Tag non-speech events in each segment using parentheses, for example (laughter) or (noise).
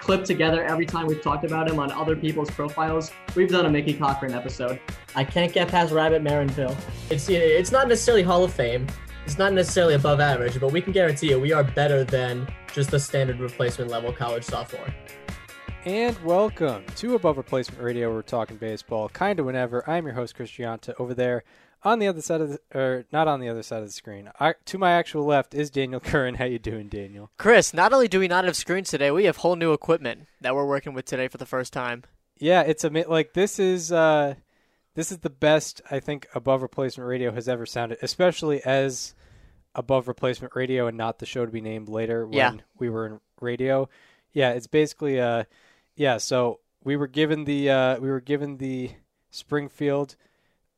clip together every time we've talked about him on other people's profiles, we've done a Mickey Cochrane episode. I can't get past Rabbit Maranville. It's it's not necessarily Hall of Fame. It's not necessarily above average, but we can guarantee you we are better than just the standard replacement level college sophomore. And welcome to Above Replacement Radio. We're talking baseball, kind of whenever. I'm your host, Chris Gianta. Over there on the other side of the, or not on the other side of the screen. I, to my actual left is Daniel Curran. (laughs) How you doing, Daniel? Chris, not only do we not have screens today, we have whole new equipment that we're working with today for the first time. Yeah, it's a like this is uh this is the best I think above replacement radio has ever sounded, especially as above replacement radio and not the show to be named later when Yeah. we were in radio. Yeah, it's basically uh yeah, so we were given the uh we were given the Springfield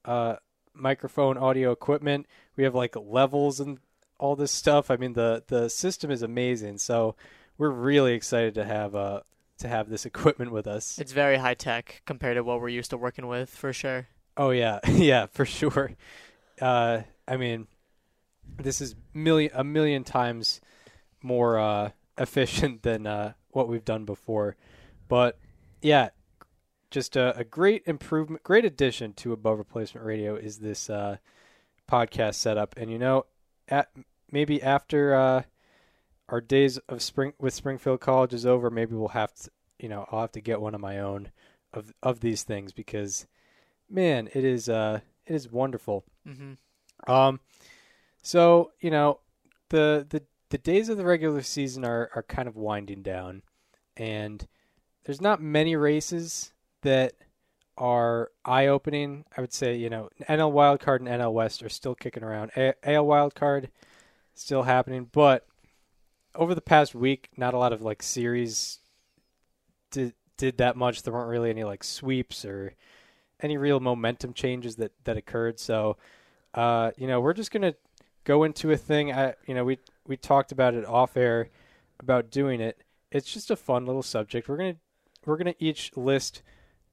uh microphone audio equipment. We have like levels and all this stuff. I mean the the system is amazing. So we're really excited to have uh to have this (laughs) equipment with us. It's very high tech compared to what we're used to working with, for sure. Oh yeah, (laughs) yeah, for sure. Uh, I mean, this is million a million times more uh, efficient (laughs) than uh, what we've done before. But yeah, just a, a great improvement, great addition to Above Replacement Radio is this uh, podcast setup. And you know, at, maybe after uh, our days of spring with Springfield College is over, maybe we'll have to, you know, I'll have to get one of my own of of these things because man, it is uh it is wonderful. Mm-hmm. Um so, you know, the the the days of the regular season are are kind of winding down and there's not many races that are eye-opening. I would say, you know, NL Wildcard and NL West are still kicking around. A- AL Wildcard still happening, but over the past week, not a lot of like series did did that much. There weren't really any like sweeps or any real momentum changes that that occurred. So, uh, you know, we're just gonna go into a thing. I, you know, we we talked about it off air about doing it. It's just a fun little subject. We're gonna we're gonna each list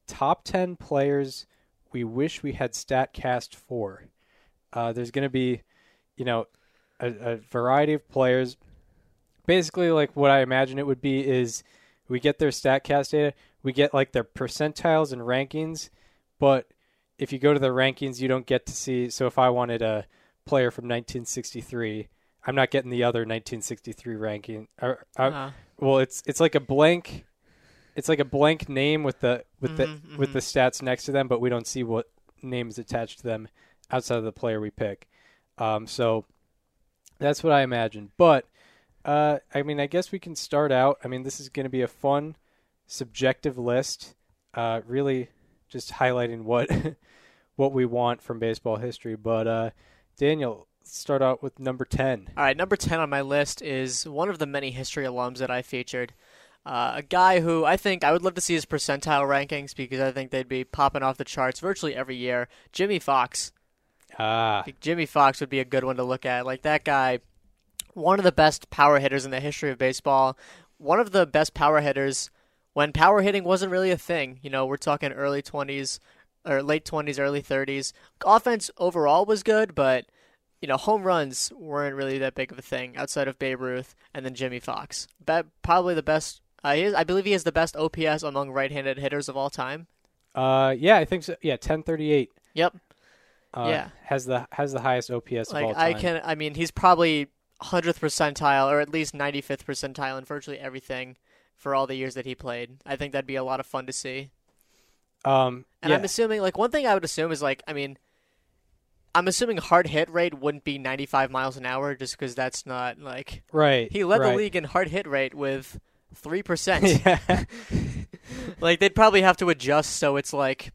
top ten players we wish we had Statcast for. Uh, there's gonna be, you know, a, a variety of players. Basically, like what I imagine it would be is we get their Statcast data, we get like their percentiles and rankings, but if you go to the rankings, you don't get to see. So if I wanted a player from 1963, I'm not getting the other 1963 ranking. Or, uh, Uh, well, it's it's like a blank, it's like a blank name with the with the Mhm, with mhm. the stats next to them, but we don't see what name is attached to them outside of the player we pick. Um, so that's what I imagine. But uh, I mean, I guess we can start out. I mean, this is going to be a fun, subjective list. Uh, really, just highlighting what (laughs) what we want from baseball history. But uh, Daniel, start out with number ten. all right, number 10 on my list is one of the many history alums that I featured. Uh, a guy who I think I would love to see his percentile rankings because I think they'd be popping off the charts virtually every year. Jimmie Foxx. Ah, Jimmie Foxx would be a good one to look at. Like that guy, one of the best power hitters in the history of baseball. One of the best power hitters when power hitting wasn't really a thing. You know, we're talking early 20s or late 20s, early 30s. Offense overall was good, but you know, home runs weren't really that big of a thing outside of Babe Ruth and then Jimmie Foxx. Be- probably the best. Uh, he is, I believe he has the best OPS among right-handed hitters of all time. uh, yeah, I think so. Yeah, ten thirty eight. Yep. Uh, Yeah. has the has the highest OPS of all Like time. I can, I mean, he's probably hundredth percentile or at least ninety fifth percentile in virtually everything for all the years that he played. I think that'd be a lot of fun to see. Um, And yeah, I'm assuming, like, one thing I would assume is like, I mean, I'm assuming hard hit rate wouldn't be 95 miles an hour just because that's not like right. he led right. the league in hard hit rate with three percent. (laughs) yeah. (laughs) like they'd probably have to adjust so it's like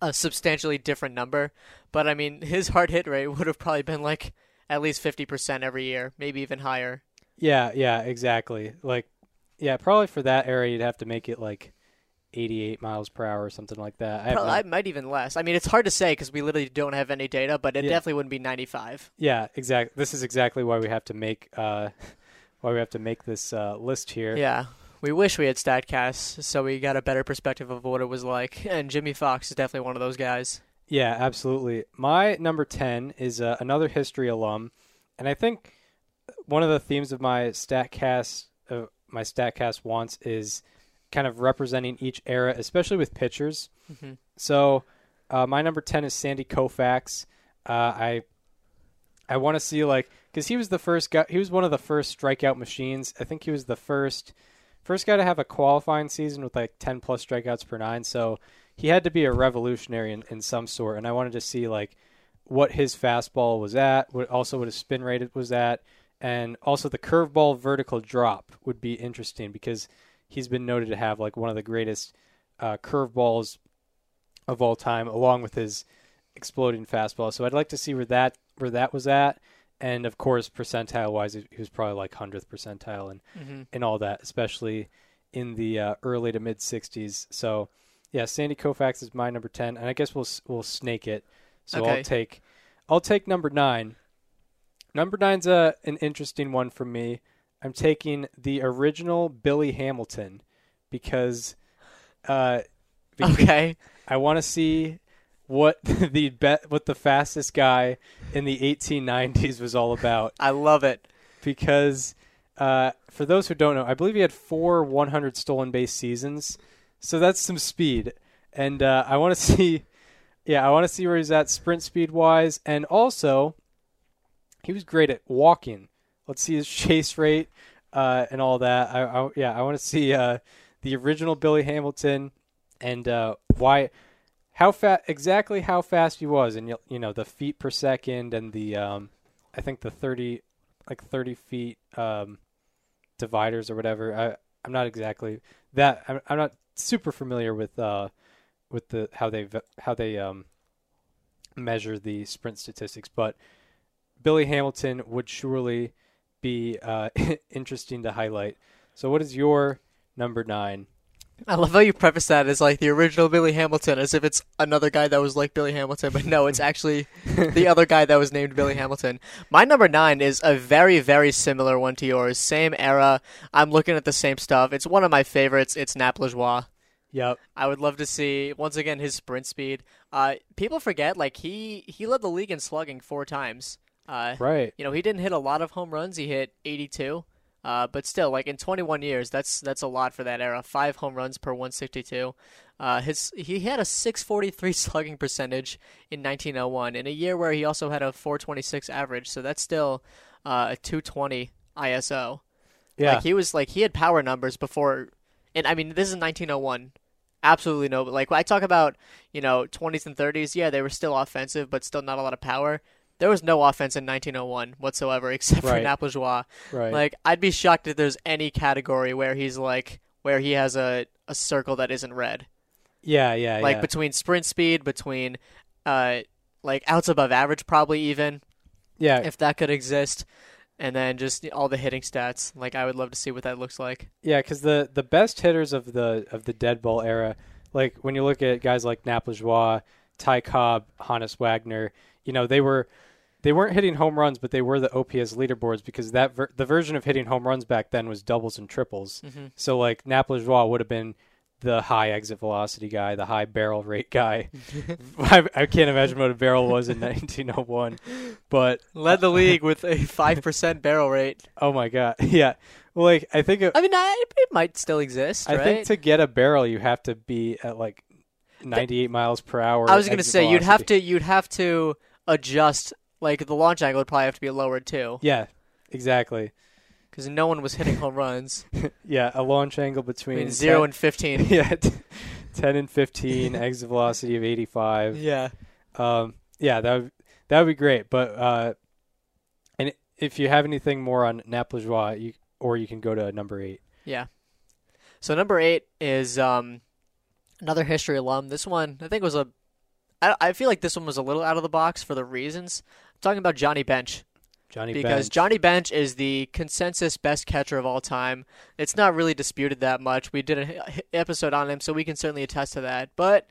a substantially different number. But I mean, his hard hit rate would have probably been like at least 50% every year, maybe even higher. Yeah, yeah, exactly. Like, yeah, probably for that area, you'd have to make it like 88 miles per hour or something like that. I Probably, no- I might even less. I mean, it's hard to say because we literally don't have any data, but it Yeah. definitely wouldn't be 95. yeah, exactly. This is exactly why we have to make uh, why we have to make this uh, list here. Yeah. We wish we had StatCast so we got a better perspective of what it was like. And Jimmie Foxx is definitely one of those guys. Yeah, absolutely. My number 10 is uh, another history alum, and I think one of the themes of my Statcast uh, my Statcast wants is kind of representing each era, especially with pitchers. Mhm. So, uh, my number 10 is Sandy Koufax. Uh, I I want to see like cuz he was the first guy he was one of the first strikeout machines. I think he was the first first guy to have a qualifying season with like 10 plus strikeouts per 9. So, he had to be a revolutionary in, in some sort and i wanted to see like what his fastball was at what also what his spin rate was at and also the curveball vertical drop would be interesting because he's been noted to have like one of the greatest uh, curveballs of all time along with his exploding fastball so i'd like to see where that where that was at and of course percentile wise he was probably like 100th percentile and Mm-hmm. and all that, especially in the uh, early to mid 60s. So, yeah, Sandy Koufax is my number 10, and I guess we'll we'll snake it. So Okay. I'll take I'll take number 9. Number 9's a an interesting one for me. I'm taking the original Billy Hamilton because uh because (laughs) Okay. I want to see what (laughs) the bet what the fastest guy in the 1890s was all about I love it. because uh, for those who don't know, I believe he had four 100 stolen base seasons, so that's some speed, and uh, I want to (laughs) see, yeah, I want to see where he's at sprint speed wise, and also he was great at walking. Let's see his (laughs) chase rate uh, and all that. I, I yeah, I want to see uh, the original Billy Hamilton and uh, why. How fast exactly how fast he was, and you know the feet per second, and the um, I think the thirty like 30 feet um, dividers or whatever. I I'm not exactly that. I'm, I'm not super familiar with uh with the how they how they um measure the sprint statistics, but Billy Hamilton would surely be uh, (laughs) interesting to highlight. So, what is your number nine? I love how you preface that as like the original Billy Hamilton, as if it's another guy that was like Billy Hamilton, but no, it's actually (laughs) the other guy that was named Billy Hamilton. My number nine is a very, very similar one to yours. Same era. I'm looking at the same stuff. It's one of my favorites. It's Nap Lajoie. Yep. I would love to see once again his sprint speed. Uh, people forget like he he led the league in slugging four times. Uh, Right. you know he didn't hit a lot of home runs. He hit 82. Uh, but still, like in 21 years, that's that's a lot for that era. Five home runs per 162. Uh, his he had a 643 (laughs) slugging percentage in 1901 in a year where he also had a 426 average. So that's still uh, a 220 ISO. Yeah. Like he was like he had power numbers before, and I mean this is 1901. Absolutely no, but like when I talk about you know 20s and 30s, yeah, they were still offensive, but still not a lot of power. There was no offense in 1901 whatsoever, (laughs) except Right. for Nap Lajoie. right. Like I'd be shocked if there's any category where he's like where he has a, a circle that isn't red. yeah. Yeah. like yeah. between sprint speed, between uh like outs above average probably even yeah. if that could exist. And then just all the hitting stats. Like I would love to see what that looks like. Yeah, because the the best hitters of the of the dead ball era, like when you look at guys like Nap Lajoie, Ty Cobb, Honus Wagner, you know they were they weren't hitting home runs, but they were the OPS leaderboards because that ver- the version of hitting home runs back then was doubles and triples. Mm-hmm. So like Nap Lajoie would have been the high exit velocity guy, the high barrel rate guy. (laughs) I, I can't imagine what a barrel was in (laughs) 1901, but Led the (laughs) league with a five percent barrel rate. oh my god, yeah. Like I think it, I mean, I, it might still exist, I right? think to get a barrel, you have to be at like 98 miles per hour. I was gonna exit say you'd have to you'd have to adjust. Like the launch angle would probably have to be lowered too, Yeah, exactly. because no one was hitting home runs. (laughs) Yeah, a launch angle between zero 10 and fifteen. (laughs) yeah, t- 10 and 15, (laughs) exit velocity of 85. Yeah. Um, yeah, that would that would be great. But uh, and if you have anything more on Nap Lajoie, you or you can go to number eight. Yeah. So number eight is um, another history alum. This one I think was a. I, I feel like this one was a little out of the box for the reasons. Talking about Johnny Bench. Johnny because Bench. Johnny Bench is the consensus best catcher of all time. It's not really disputed that much. We did an episode on him, so we can certainly attest to that. But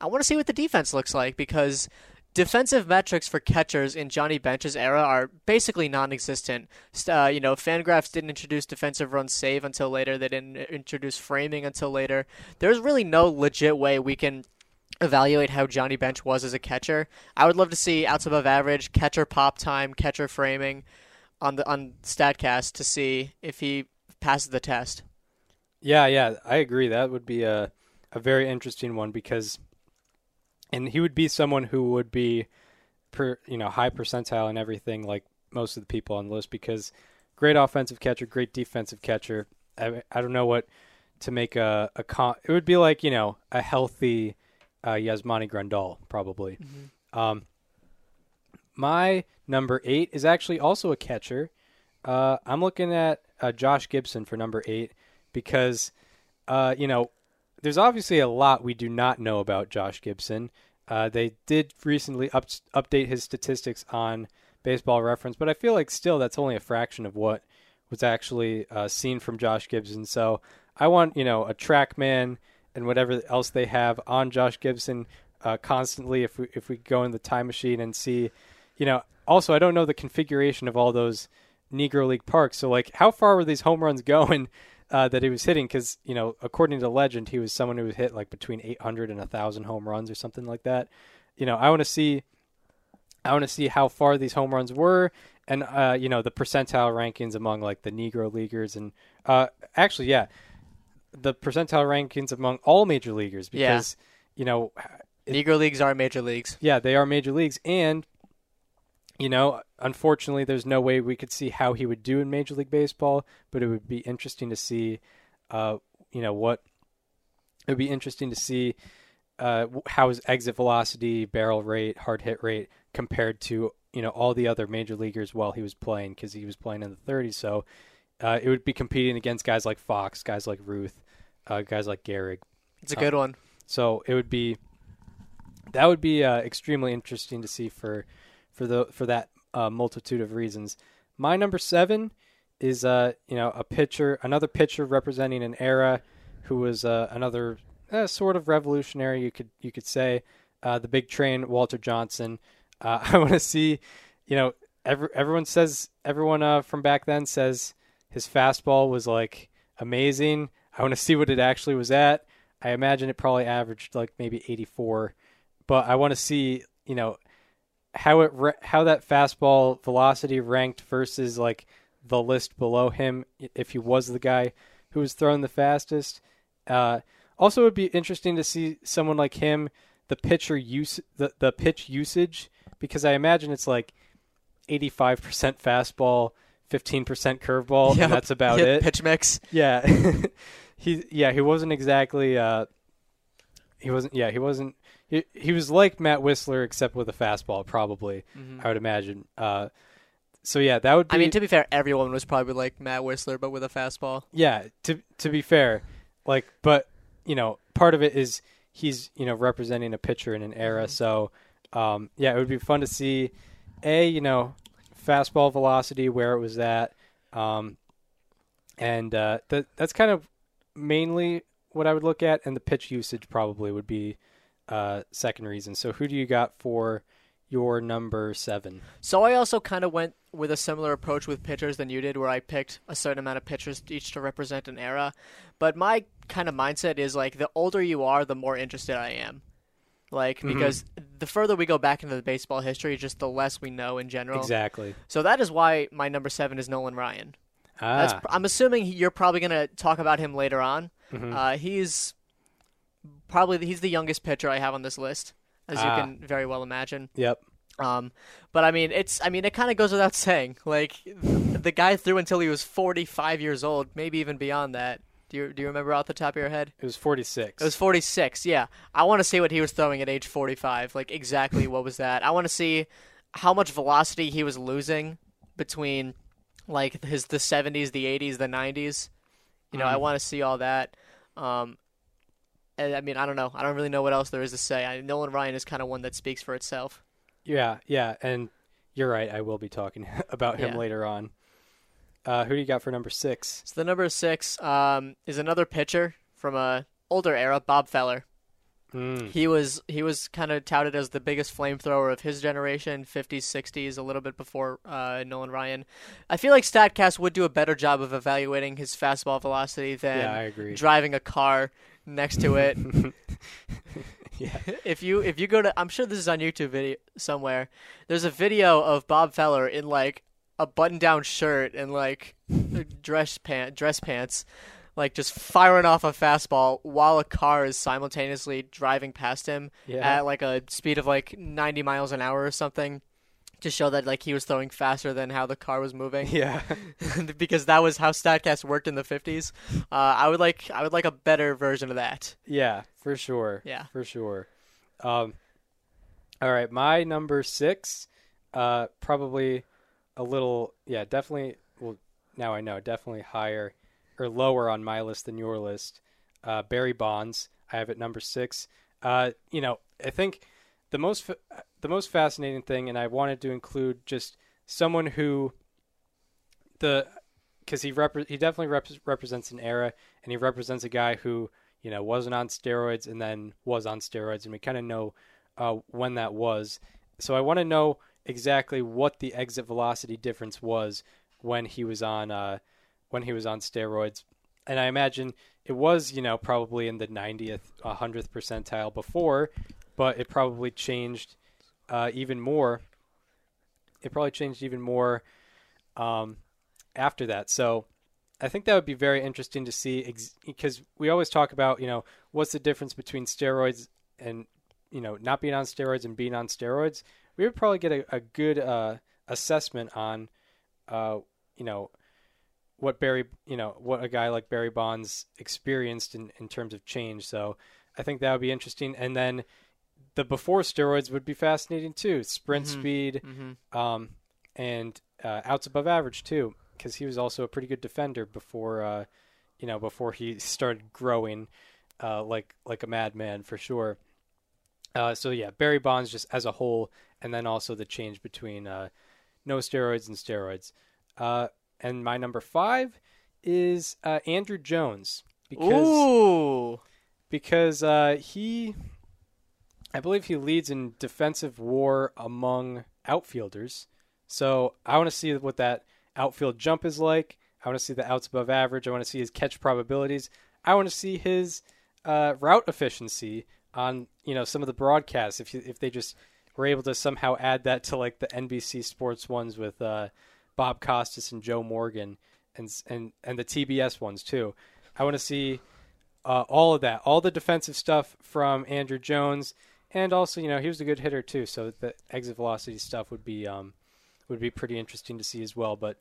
I want to see what the defense looks like because defensive metrics for catchers in Johnny Bench's era are basically non-existent. Uh, you know, Fangraphs didn't introduce defensive run save until later. They didn't introduce framing until later. There's really no legit way we can evaluate how Johnny Bench was as a catcher. I would love to see outs above average, catcher pop time, catcher framing on the on Statcast to see if he passes the test. Yeah, yeah, I agree. That would be a a very interesting one because, and he would be someone who would be, per you know, high percentile and everything like most of the people on the list because great offensive catcher, great defensive catcher. I I don't know what to make a a con. It would be like you know a healthy uh, Yasmani Grandal probably. Um, my number eight is actually also a catcher. Uh, I'm looking at uh, Josh Gibson for number eight because, uh, you know, there's obviously a lot we do not know about Josh Gibson. Uh, they did recently up- update his statistics on Baseball Reference, but I feel like still that's only a fraction of what was actually uh, seen from Josh Gibson. So I want, you know, a TrackMan and whatever else they have on Josh Gibson uh, constantly. If we if we go in the time machine and see, you know, also I don't know the configuration of all those Negro League parks. So like, how far were these home runs (laughs) going uh, that he was hitting? Because you know, according to legend, he was someone who was hit like between 800 and 1,000 home runs or something like that. You know, I want to see. I want to see how far these home runs were, and uh, you know the percentile rankings among like the Negro leaguers, and uh, actually, yeah, the percentile rankings among all major leaguers Yeah. because you know Negro leagues are major leagues. yeah, they are major leagues, and you know, unfortunately, there's no way we could see how he would do in Major League Baseball. But it would be interesting to see, uh, you know, what it would be interesting to see uh, how his exit velocity, barrel rate, hard hit rate compared to you know all the other major leaguers while he was playing because he was playing in the 30s. So uh, it would be competing against guys like Foxx, guys like Ruth, uh, guys like Gehrig. It's a good one. So it would be that would be uh, extremely interesting to see for for the for that uh, multitude of reasons. My number seven is uh you know a pitcher, another pitcher representing an era who was uh, another uh, sort of revolutionary. You could you could say uh, the big train, Walter Johnson. Uh, (laughs) I want to see, you know, every, everyone says everyone uh, from back then says his fastball was like amazing. I want to see what it actually was at. I imagine it probably averaged like maybe 84, but I want to see, you know, how it how that fastball velocity ranked versus like the list below him if he was the guy who was throwing the fastest. Uh, also, it would be interesting to see someone like him, the pitcher use the the pitch usage, because I imagine it's like 85% fastball, 15% curveball, Yep. and that's about Hit it. Pitch mix. Yeah, (laughs) he yeah he wasn't exactly uh, he wasn't yeah he wasn't he, he was like Matt Whistler except with a fastball probably I would imagine. Uh, so yeah, that would be I mean, to be fair, everyone was probably like Matt Whistler, but with a fastball. yeah to to be fair, like but you know part of it is he's you know representing a pitcher in an era, so um, yeah it would be fun to see a you know fastball velocity where it was at, um, and uh, that that's kind of mainly what I would look at, and the pitch usage probably would be uh, second reason. So who do you got for your number seven? So I also kind of went with a similar approach with pitchers than you did, where I picked a certain amount of pitchers each to represent an era. But my kind of mindset is like the older you are, the more interested I am. Like because the further we go back into the baseball history, just the less we know in general. Exactly. So that is why my number seven is Nolan Ryan. Ah, That's, I'm assuming you're probably going to talk about him later on. Mm-hmm. Uh, he's probably he's the youngest pitcher I have on this list, as Ah. you can very well imagine. yep. Um, but I mean, it's I mean, it kind of goes without saying. Like the guy threw until he was 45 years old, maybe even beyond that. Do you do you remember off the top of your head? It was forty six. It was 46. Yeah, I want to see what he was throwing at age 45. Like exactly what was that? I want to see how much velocity he was losing between like his the 70s, the 80s, the 90s. You know, I want to see all that. Um, I mean, I don't know. I don't really know what else there is to say. I, Nolan Ryan is kind of one that speaks for itself. Yeah, yeah, and you're right. I will be talking (laughs) about him Yeah. later on. Uh, who do you got for number six? So the number six um, is another pitcher from a older era, Bob Feller. Mm. He was he was kind of touted as the biggest flamethrower of his generation, 50s, 60s, a little bit before uh, Nolan Ryan. I feel like Statcast would do a better job of evaluating his fastball velocity than Yeah, I agree. driving a car next to it. (laughs) (laughs) yeah. if you if you go to I'm sure this is on YouTube video somewhere. There's a video of Bob Feller in like a button down shirt and like dress pant dress pants like just firing off a fastball while a car is simultaneously driving past him Yeah. at like a speed of like 90 miles an hour or something to show that like he was throwing faster than how the car was moving Yeah. (laughs) (laughs) because that was how Statcast worked in the 50s. Uh, I would like I would like a better version of that. Yeah, for sure. Yeah. For sure. Um, all right, my number six, uh, probably a little, yeah, definitely. Well, now I know, definitely higher or lower on my list than your list. Uh, Barry Bonds, I have at number six. Uh, you know, I think the most fa- the most fascinating thing, and I wanted to include just someone who the because he repre- he definitely rep- represents an era, and he represents a guy who you know wasn't on steroids and then was on steroids, and we kind of know uh, when that was. So I want to know exactly what the exit velocity difference was when he was on uh, when he was on steroids, and I imagine it was you know probably in the 90th, 100th percentile before, but it probably changed uh, even more. It probably changed even more um, after that. So I think that would be very interesting to see ex- because we always talk about, you know, what's the difference between steroids and, you know, not being on steroids and being on steroids. We would probably get a, a good uh, assessment on, uh, you know, what Barry, you know, what a guy like Barry Bonds experienced in, in terms of change. So I think that would be interesting. And then the before steroids would be fascinating too. Sprint Mhm. speed, Mm-hmm. um, and uh, outs above average too, because he was also a pretty good defender before, uh, you know, before he (laughs) started growing uh, like like a madman for sure. Uh, so yeah, Barry Bonds just as a whole, and then also the change between uh, no steroids and steroids. Uh, and my number five is uh, Andruw Jones because Ooh. because uh, he, I believe he leads in defensive WAR among outfielders. So I want to see what that outfield jump is like. I want to see the outs above average. I want to see his catch probabilities. I want to see his uh, route efficiency on you know some of the broadcasts. If you, if they just were able to somehow add that to like the NBC Sports ones with uh, Bob Costas and Joe Morgan and and and the TBS ones too. I want to see uh, all of that, all the defensive stuff from Andruw Jones, and also you know he was a good hitter too, so the exit velocity stuff would be um, would be pretty interesting to see as well. But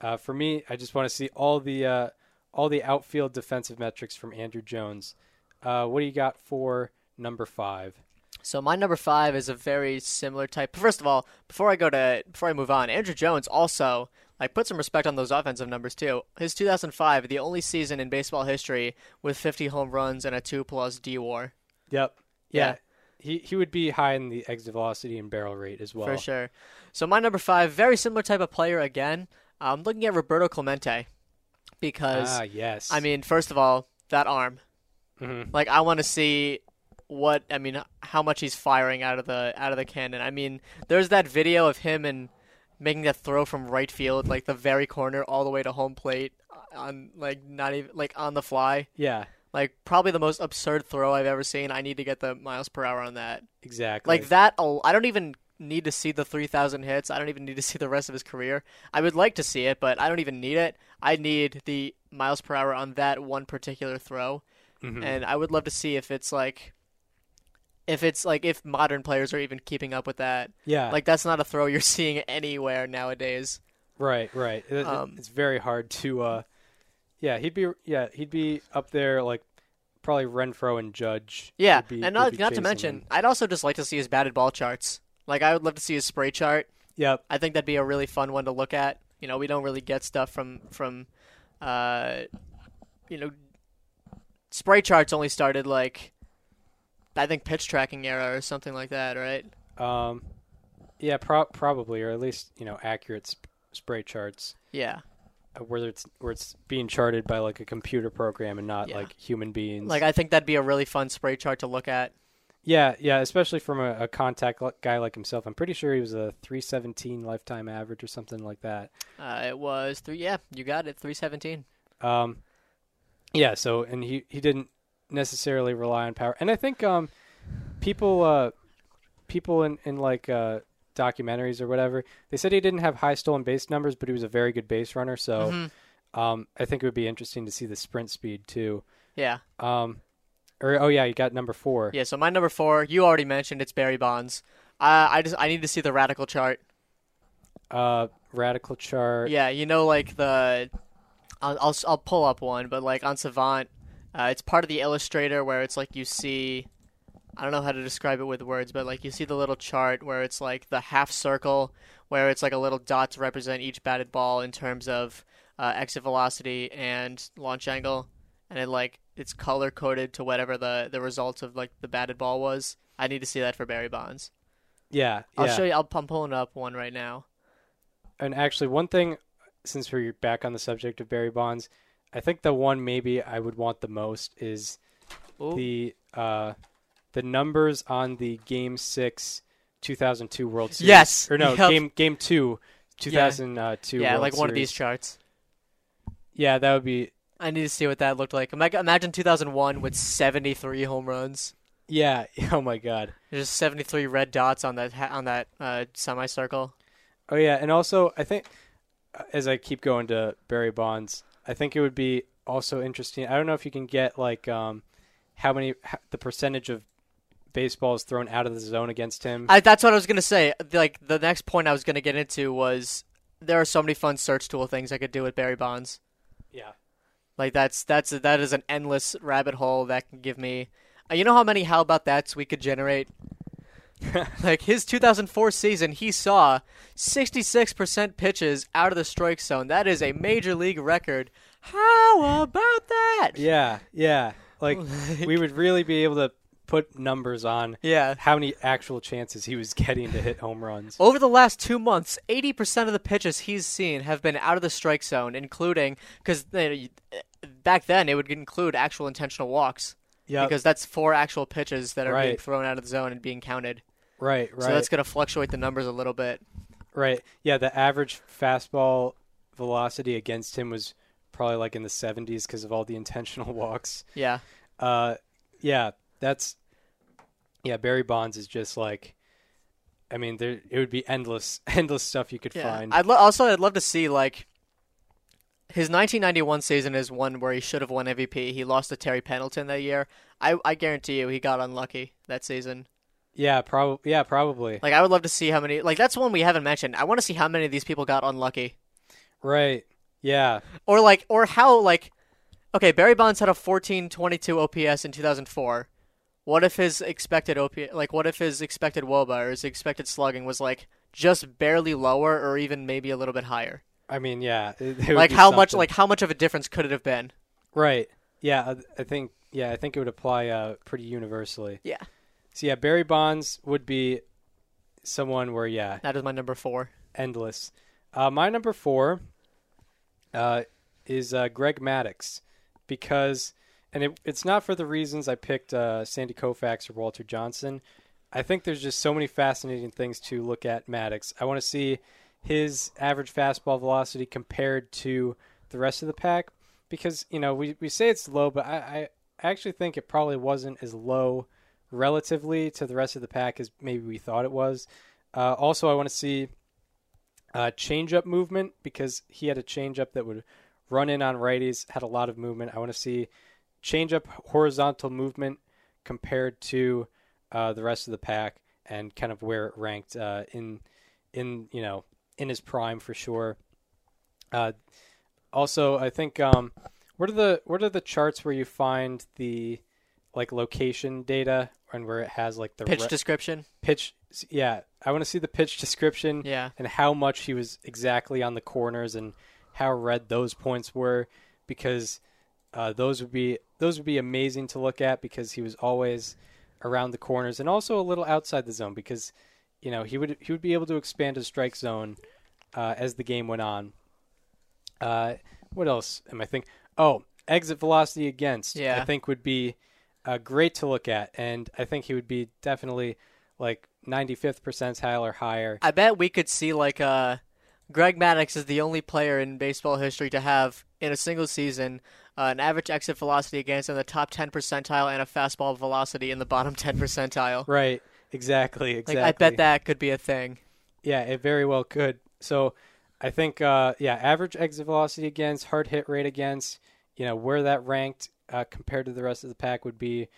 uh, for me, I just want to see all the uh, all the outfield defensive metrics from Andruw Jones. Uh, what do you got for number five? So my number five is a very similar type. First of all, before I go to before I move on, Andruw Jones also like put some respect on those offensive numbers too. His 2005, the only season in baseball history with 50 home runs and a two plus D WAR Yep. Yeah. Yeah. He he would be high in the exit velocity and barrel rate as well. for sure. So my number five, very similar type of player again. I'm looking at Roberto Clemente because Ah, yes. I mean, first of all, that arm. Mhm. Like I want to see what I mean, how much he's firing out of the out of the cannon. I mean, there's that video of him and making that throw from right field, like the very corner, all the way to home plate, on like not even like on the fly. yeah, Like probably the most absurd throw I've ever seen. I need to get the miles per hour on that. exactly. Like that. I don't even need to see the 3,000 hits. I don't even need to (laughs) see the rest of his career. I would like to see it, but I don't even need it. I need the miles per hour on that one particular throw Mhm. and I would love to see if it's like if it's like if modern players are even keeping up with that. yeah, Like that's not a throw you're (laughs) seeing anywhere nowadays. right, right. It- um, it's very hard to. Uh, yeah, he'd be. Yeah, he'd be up there like probably Renfroe and Judge. Yeah, be- and not not to mention, him. I'd also just like to see his batted ball charts. Like I would love to see his spray chart. Yep. I think that'd be a really fun one to look at. You know, we don't really get stuff from from uh you know spray charts only started like I think pitch tracking era or something like that, right? Um, Yeah, pro- probably, or at least you know accurate sp- spray charts, Yeah. uh, where it's where it's being charted by like a computer program and not Yeah. like human beings. Like I think that'd be a really fun spray chart to look at. yeah, yeah, especially from a, a contact guy like himself. I'm pretty sure he was a 317 lifetime average or something like that. Uh, it was three. Yeah, you got it. Three seventeen. Um, yeah. So, and he he didn't necessarily rely on power, and I think um, people uh, people in in like uh documentaries or whatever, they said he didn't have high stolen base numbers, but he was a very good base runner. So, Mhm. um, I think it would be interesting to see the sprint speed too. Yeah. Um, or oh yeah, you got number four. Yeah. So my number four, you already mentioned it's Barry Bonds. Uh, I just I need to see the radial chart. Uh, radial chart. Yeah, you know, like the, I'll I'll, I'll pull up one, but like on Savant, uh, it's part of the Illustrator where it's like you see, I don't know how to describe it with words, but like you see the little chart where it's like the half circle where it's like a little dot to represent each batted ball in terms of uh, exit velocity and launch angle, and it like it's color coded to whatever the the result of like the batted ball was. I need to see that for Barry Bonds. Yeah, I'll yeah. show you. I'll, I'm pulling up one right now. and actually one thing since we're back on the subject of Barry Bonds, I think the one maybe I would want the most is Ooh. the uh the numbers on the game 6 2002 World Series. Yes! Or no, Yep. game game 2 2002 yeah, World like one of these charts. Yeah, that would be I need to see what that looked like. Imagine 2001 with 73 home runs. yeah, (laughs) oh my god. There's just 73 red dots on that on that uh, semicircle. Oh yeah, and also I think uh, as I keep going to Barry Bonds, I think it would be also interesting. I don't know if you can get like um how many the percentage of baseballs thrown out of the zone against him. I, that's what I was gonna say. Like the next point I was gonna get into was there are so many fun search tool things I could do with Barry Bonds. yeah. Like that's that's that is an endless rabbit hole that can give me. Uh, you know how many how about that's we could generate. (laughs) like his 2004 season, he saw 66% pitches out of the strike zone. That is a major league record. How about that? Yeah, yeah. Like we would really be able to put numbers on Yeah. how many actual chances he was getting to hit home runs. Over the last two months, 80% of the pitches he's seen have been out of the strike zone, including because back then it would include actual intentional walks Yeah, because that's four actual pitches that are being thrown out of the zone and being counted. right, right, So that's going to fluctuate the numbers a little bit. right. Yeah, the average fastball velocity against him was probably like in the 70s because of all the (laughs) intentional walks. Yeah. Uh, yeah, that's yeah. Barry Bonds is just like, I mean, there it would be endless, (laughs) endless stuff you could Yeah. find. I'd lo- also I'd love to see like his 1991 season is one where he should have won MVP. He lost to Terry Pendleton that year. I I guarantee you he got unlucky that season. yeah, probably. Yeah, probably. Like I would love to see how many like that's one we haven't mentioned. I want to see how many of these people got unlucky. Right. Yeah. Or like or how like okay, Barry Bonds had a 1422 OPS in 2004. What if his expected OP like what if his expected WOBA or his expected slugging was like just barely lower or even maybe a little bit higher? I mean, yeah. (laughs) it- it Like how much like how much of a difference could it have been? Right. Yeah. I- I think. Yeah, I think it would apply uh, pretty universally. Yeah. So yeah, Barry Bonds would be someone where yeah, That is my number 4. endless. Uh, my number four uh, is uh, Greg Maddux because, and it, it's not for the reasons I picked uh, Sandy Koufax or Walter Johnson. I think there's just so many fascinating things to look at Maddux. I want to see his average fastball velocity compared to the rest of the pack because you know we, we say it's low, but I, I actually think it probably wasn't as low relatively to the rest of the pack as maybe we thought it was. Uh, also, I want to see uh, changeup movement because he had a changeup that would run in on righties, had a lot of movement. I want to see changeup horizontal movement compared to uh, the rest of the pack and kind of where it ranked uh, in in you know in his prime for sure. Uh, also, I think um, what are the what are the charts where you find the like location data and where it has like the Pitch re- description. pitch? Yeah, I want to see the pitch description Yeah. and how much he was exactly on the corners and how red those points were because uh, those would be those would be amazing to look at because he was always around the corners and also a little outside the zone because you know, he would he would be able to expand his strike zone uh, as the game went on. Uh, what else am I thinking? Oh, exit velocity against. Yeah. I think would be uh, great to look at, and I think he would be definitely like 95th percentile or higher. I bet we could see like uh, Greg Maddux is the only player in baseball history to have in a single season uh, an average exit velocity against in the top 10 percentile and a fastball velocity in the bottom 10 percentile. Right. Exactly. Like Exactly. I bet that could be a thing. Yeah, it very well could. So I think, uh, yeah, average exit velocity against, hard hit rate against, you know, where that ranked uh, compared to the rest of the pack would be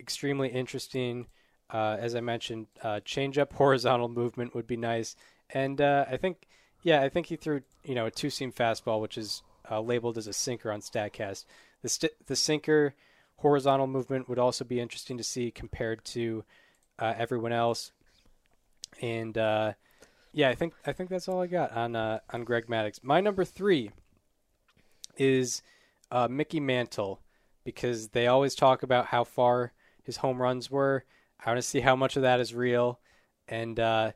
extremely interesting. Uh, as I mentioned, uh, change up (laughs) horizontal movement would be nice. And uh, I think, yeah, I think he threw, you know, a two seam fastball, which is uh, labeled as a sinker on StatCast. The, st- the sinker horizontal movement would also be interesting to see compared to uh, everyone else. And, uh, yeah, I think I think that's all I got on uh, on Greg Maddux. My number three is uh, Mickey Mantle because they always talk about how far his home runs were. I want to see how much of that is real, and uh,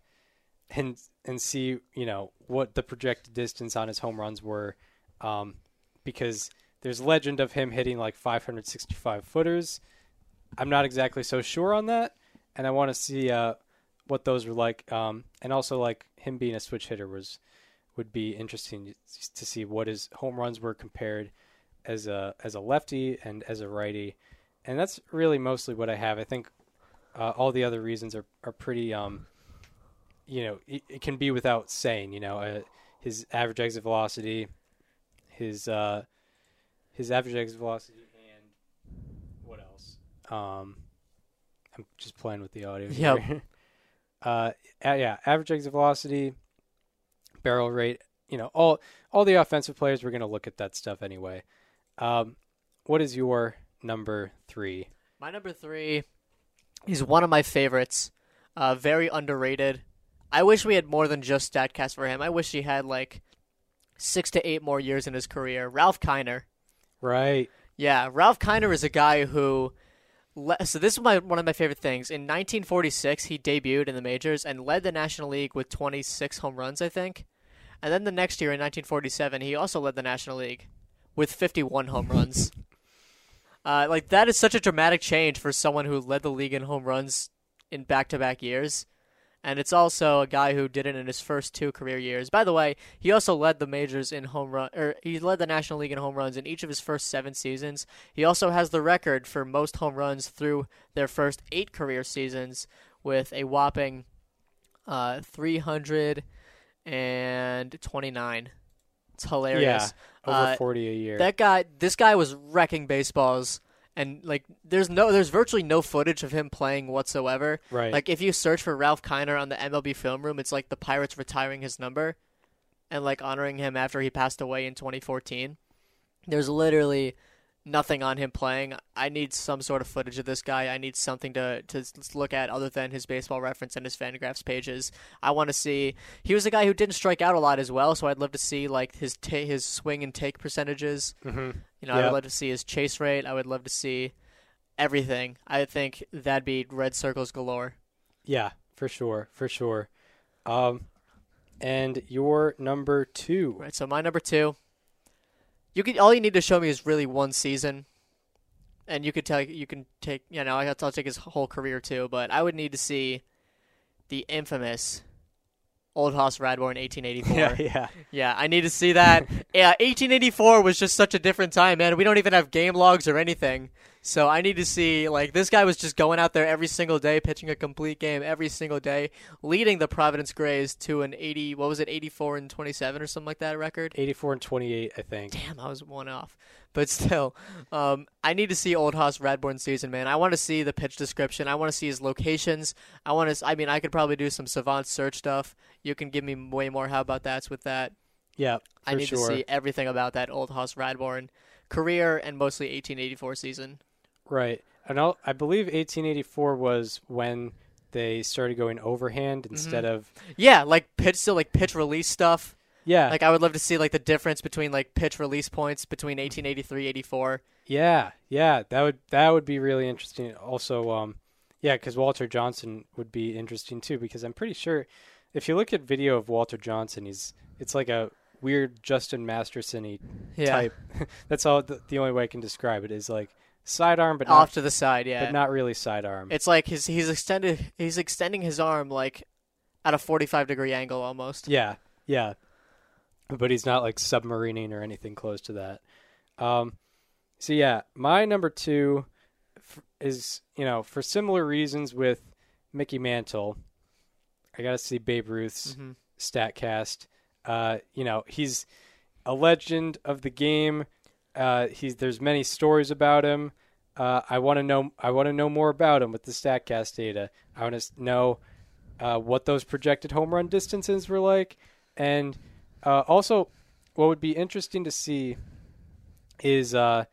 and and see you know what the projected distance on his home runs were, um, because there's legend of him hitting like 565 footers. I'm not exactly so sure on that, and I want to see uh, what those were like, um, and also like him being a switch hitter was would be interesting to see what his home runs were compared as a as a lefty and as a righty, and that's really mostly what I have. I think uh, all the other reasons are are pretty, um, you know, it, it can be without saying. You know, uh, his average exit velocity, his uh, his average exit velocity, and what else? Um, I'm just playing with the audio. Yep. Here. (laughs) uh, yeah, average exit velocity, barrel rate. You know, all all the offensive players. We're going to look at that stuff anyway. Um, what is your number three? My number three, is one of my favorites. Uh, very underrated. I wish we had more than just Statcast for him. I wish he had like six to eight more years in his career. Ralph Kiner. Right. Yeah, Ralph Kiner is a guy who. Le- so this is my one of my favorite things. In 1946, he debuted in the majors and led the National League with 26 home runs, I think. And then the next year, in 1947, he also led the National League with 51 home runs. (laughs) Uh, like that is such a dramatic change for someone who led the league in home runs in back-to-back years. And it's also a guy who did it in his first two career years. By the way, he also led the majors in home run, or he led the National League in home runs in each of his first seven seasons. He also has the record for most home runs through their first eight career seasons, with a whopping uh, 329. It's hilarious. Yeah, Over Uh, 40 a year. That guy, this guy was wrecking baseballs, and like, there's no, there's virtually no footage of him playing whatsoever. right. Like, if you search for Ralph Kiner on the MLB film room, it's like the Pirates retiring his number, and like honoring him after he passed away in 2014. There's literally nothing on him playing. I need some sort of footage of this guy. I need something to to look at other than his baseball reference and his Fangraphs pages. I want to see. He was a guy who didn't strike out a lot as well, so I'd love to see like his ta- his swing and take percentages. hmm You know, I would love to see his chase rate. I would love to see everything. I think that'd be red circles galore. Yeah, for sure, for sure. Um, and your number two. Right. So my number two. You could all you need to show me is really one season, and you could tell you can take you know I'll, I'll take his whole career too, but I would need to see the infamous Old Hoss Radbourn 1884. (laughs) Yeah, yeah. Yeah, I need to see that. (laughs) yeah, 1884 was just such a different time, man. We don't even have game logs or anything. So I need to see like this guy was just going out there every single day, pitching a complete game every single day, leading the Providence Grays to an 80. What was it, 84 and 27 or something like that record? 84 and 28, I think. Damn, I was one off. But still, um, I need to see Old Hoss Radbourn season, man. I want to see the pitch description. I want to see his locations. I want to. I mean, I could probably do some savant search stuff. You can give me way more how about that's with that. Yeah, for I need sure. to see everything about that old Hoss Radbourn career and mostly 1884 season. Right. And I'll, I believe 1884 was when they started going overhand Mm-hmm. instead of. Yeah, like pitch still like pitch release stuff. Yeah. Like I would love to see like the difference between like pitch release points between 1883 84. Yeah, yeah, that would that would be really interesting. Also, um, Yeah, because Walter Johnson would be interesting too. Because I'm pretty sure if you look at video of Walter Johnson, he's it's like a weird Justin Masterson Yeah. type. (laughs) That's all. The, the only way I can describe it is like sidearm, but Off not, to the side, yeah. but not really sidearm. It's like his he's extended he's extending his arm like at a 45 degree angle almost. Yeah, yeah. But he's not like submarining or anything close to that. Um, so yeah, my number two f- is you know for similar reasons with Mickey Mantle. I got to see Babe Ruth's Mhm. Statcast. Uh, you know he's a legend of the game. Uh, he's there's many stories about him. Uh, I want to know. I want to know more about him with the Statcast data. I want to know uh, what those projected home run distances were like, and uh, also what would be interesting to see is uh,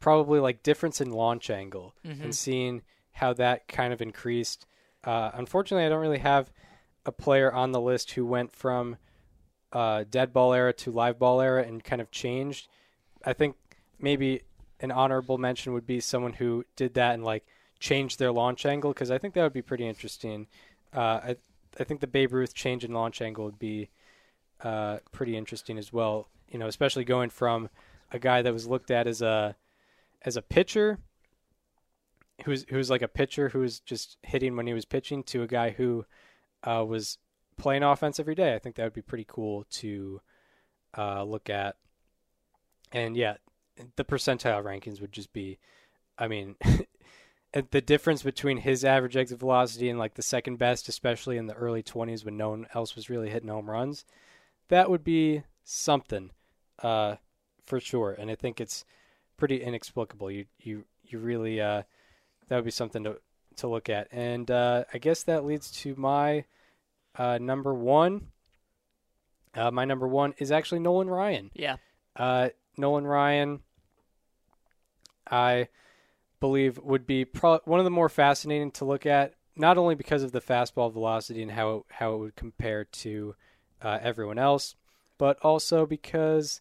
probably like difference in launch angle and seeing how that kind of increased. Uh, unfortunately, I don't really have a player on the list who went from uh, dead ball era to live ball era and kind of changed. I think maybe an honorable mention would be someone who did that and like changed their launch angle because I think that would be pretty interesting. Uh, I I think the Babe Ruth change in launch angle would be uh, pretty interesting as well. You know, especially going from a guy that was looked at as a as a pitcher who's who's like a pitcher who was just hitting when he was pitching to a guy who uh, was playing offense every day. I think that would be pretty cool to uh, look at. And yeah, the percentile rankings would just be, I mean, (laughs) the difference between his average exit velocity and like the second best, especially in the early 20s when no one else was really hitting home runs, that would be something uh, for sure. And I think it's pretty inexplicable. You you you really uh, that would be something to to look at. And uh, I guess that leads to my uh, number one. Uh, my number one is actually Nolan Ryan. Yeah. Nolan Ryan, I believe, would be pro- one of the more fascinating to look at, not only because of the fastball velocity and how it, how it would compare to uh, everyone else, but also because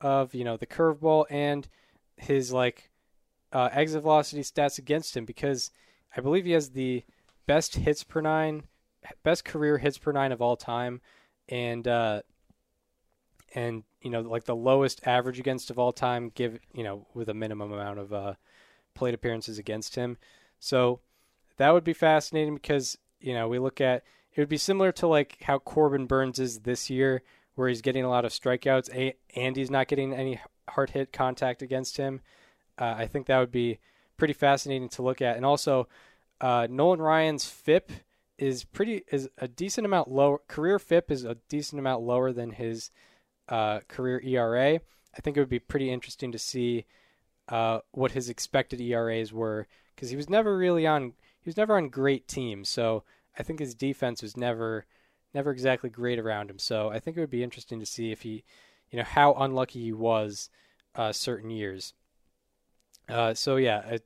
of you know the curveball and his like uh, exit velocity stats against him. Because I believe he has the best hits per nine, best career hits per nine of all time, and uh, and you know like the lowest average against of all time give you know with a minimum amount of uh, plate appearances against him. So that would be fascinating because you know we look at it would be similar to like how Corbin Burnes is this year where he's getting a lot of strikeouts and he's not getting any hard hit contact against him. Uh, I think that would be pretty fascinating to look at. And also uh, Nolan Ryan's FIP is pretty is a decent amount lower career FIP is a decent amount lower than his uh, career ERA. I think it would be pretty interesting to see uh, what his expected ERAs were because he was never really on he was never on great teams. So I think his defense was never never exactly great around him. So I think it would be interesting to see if he, you know, how unlucky he was uh, certain years. Uh, so yeah, I,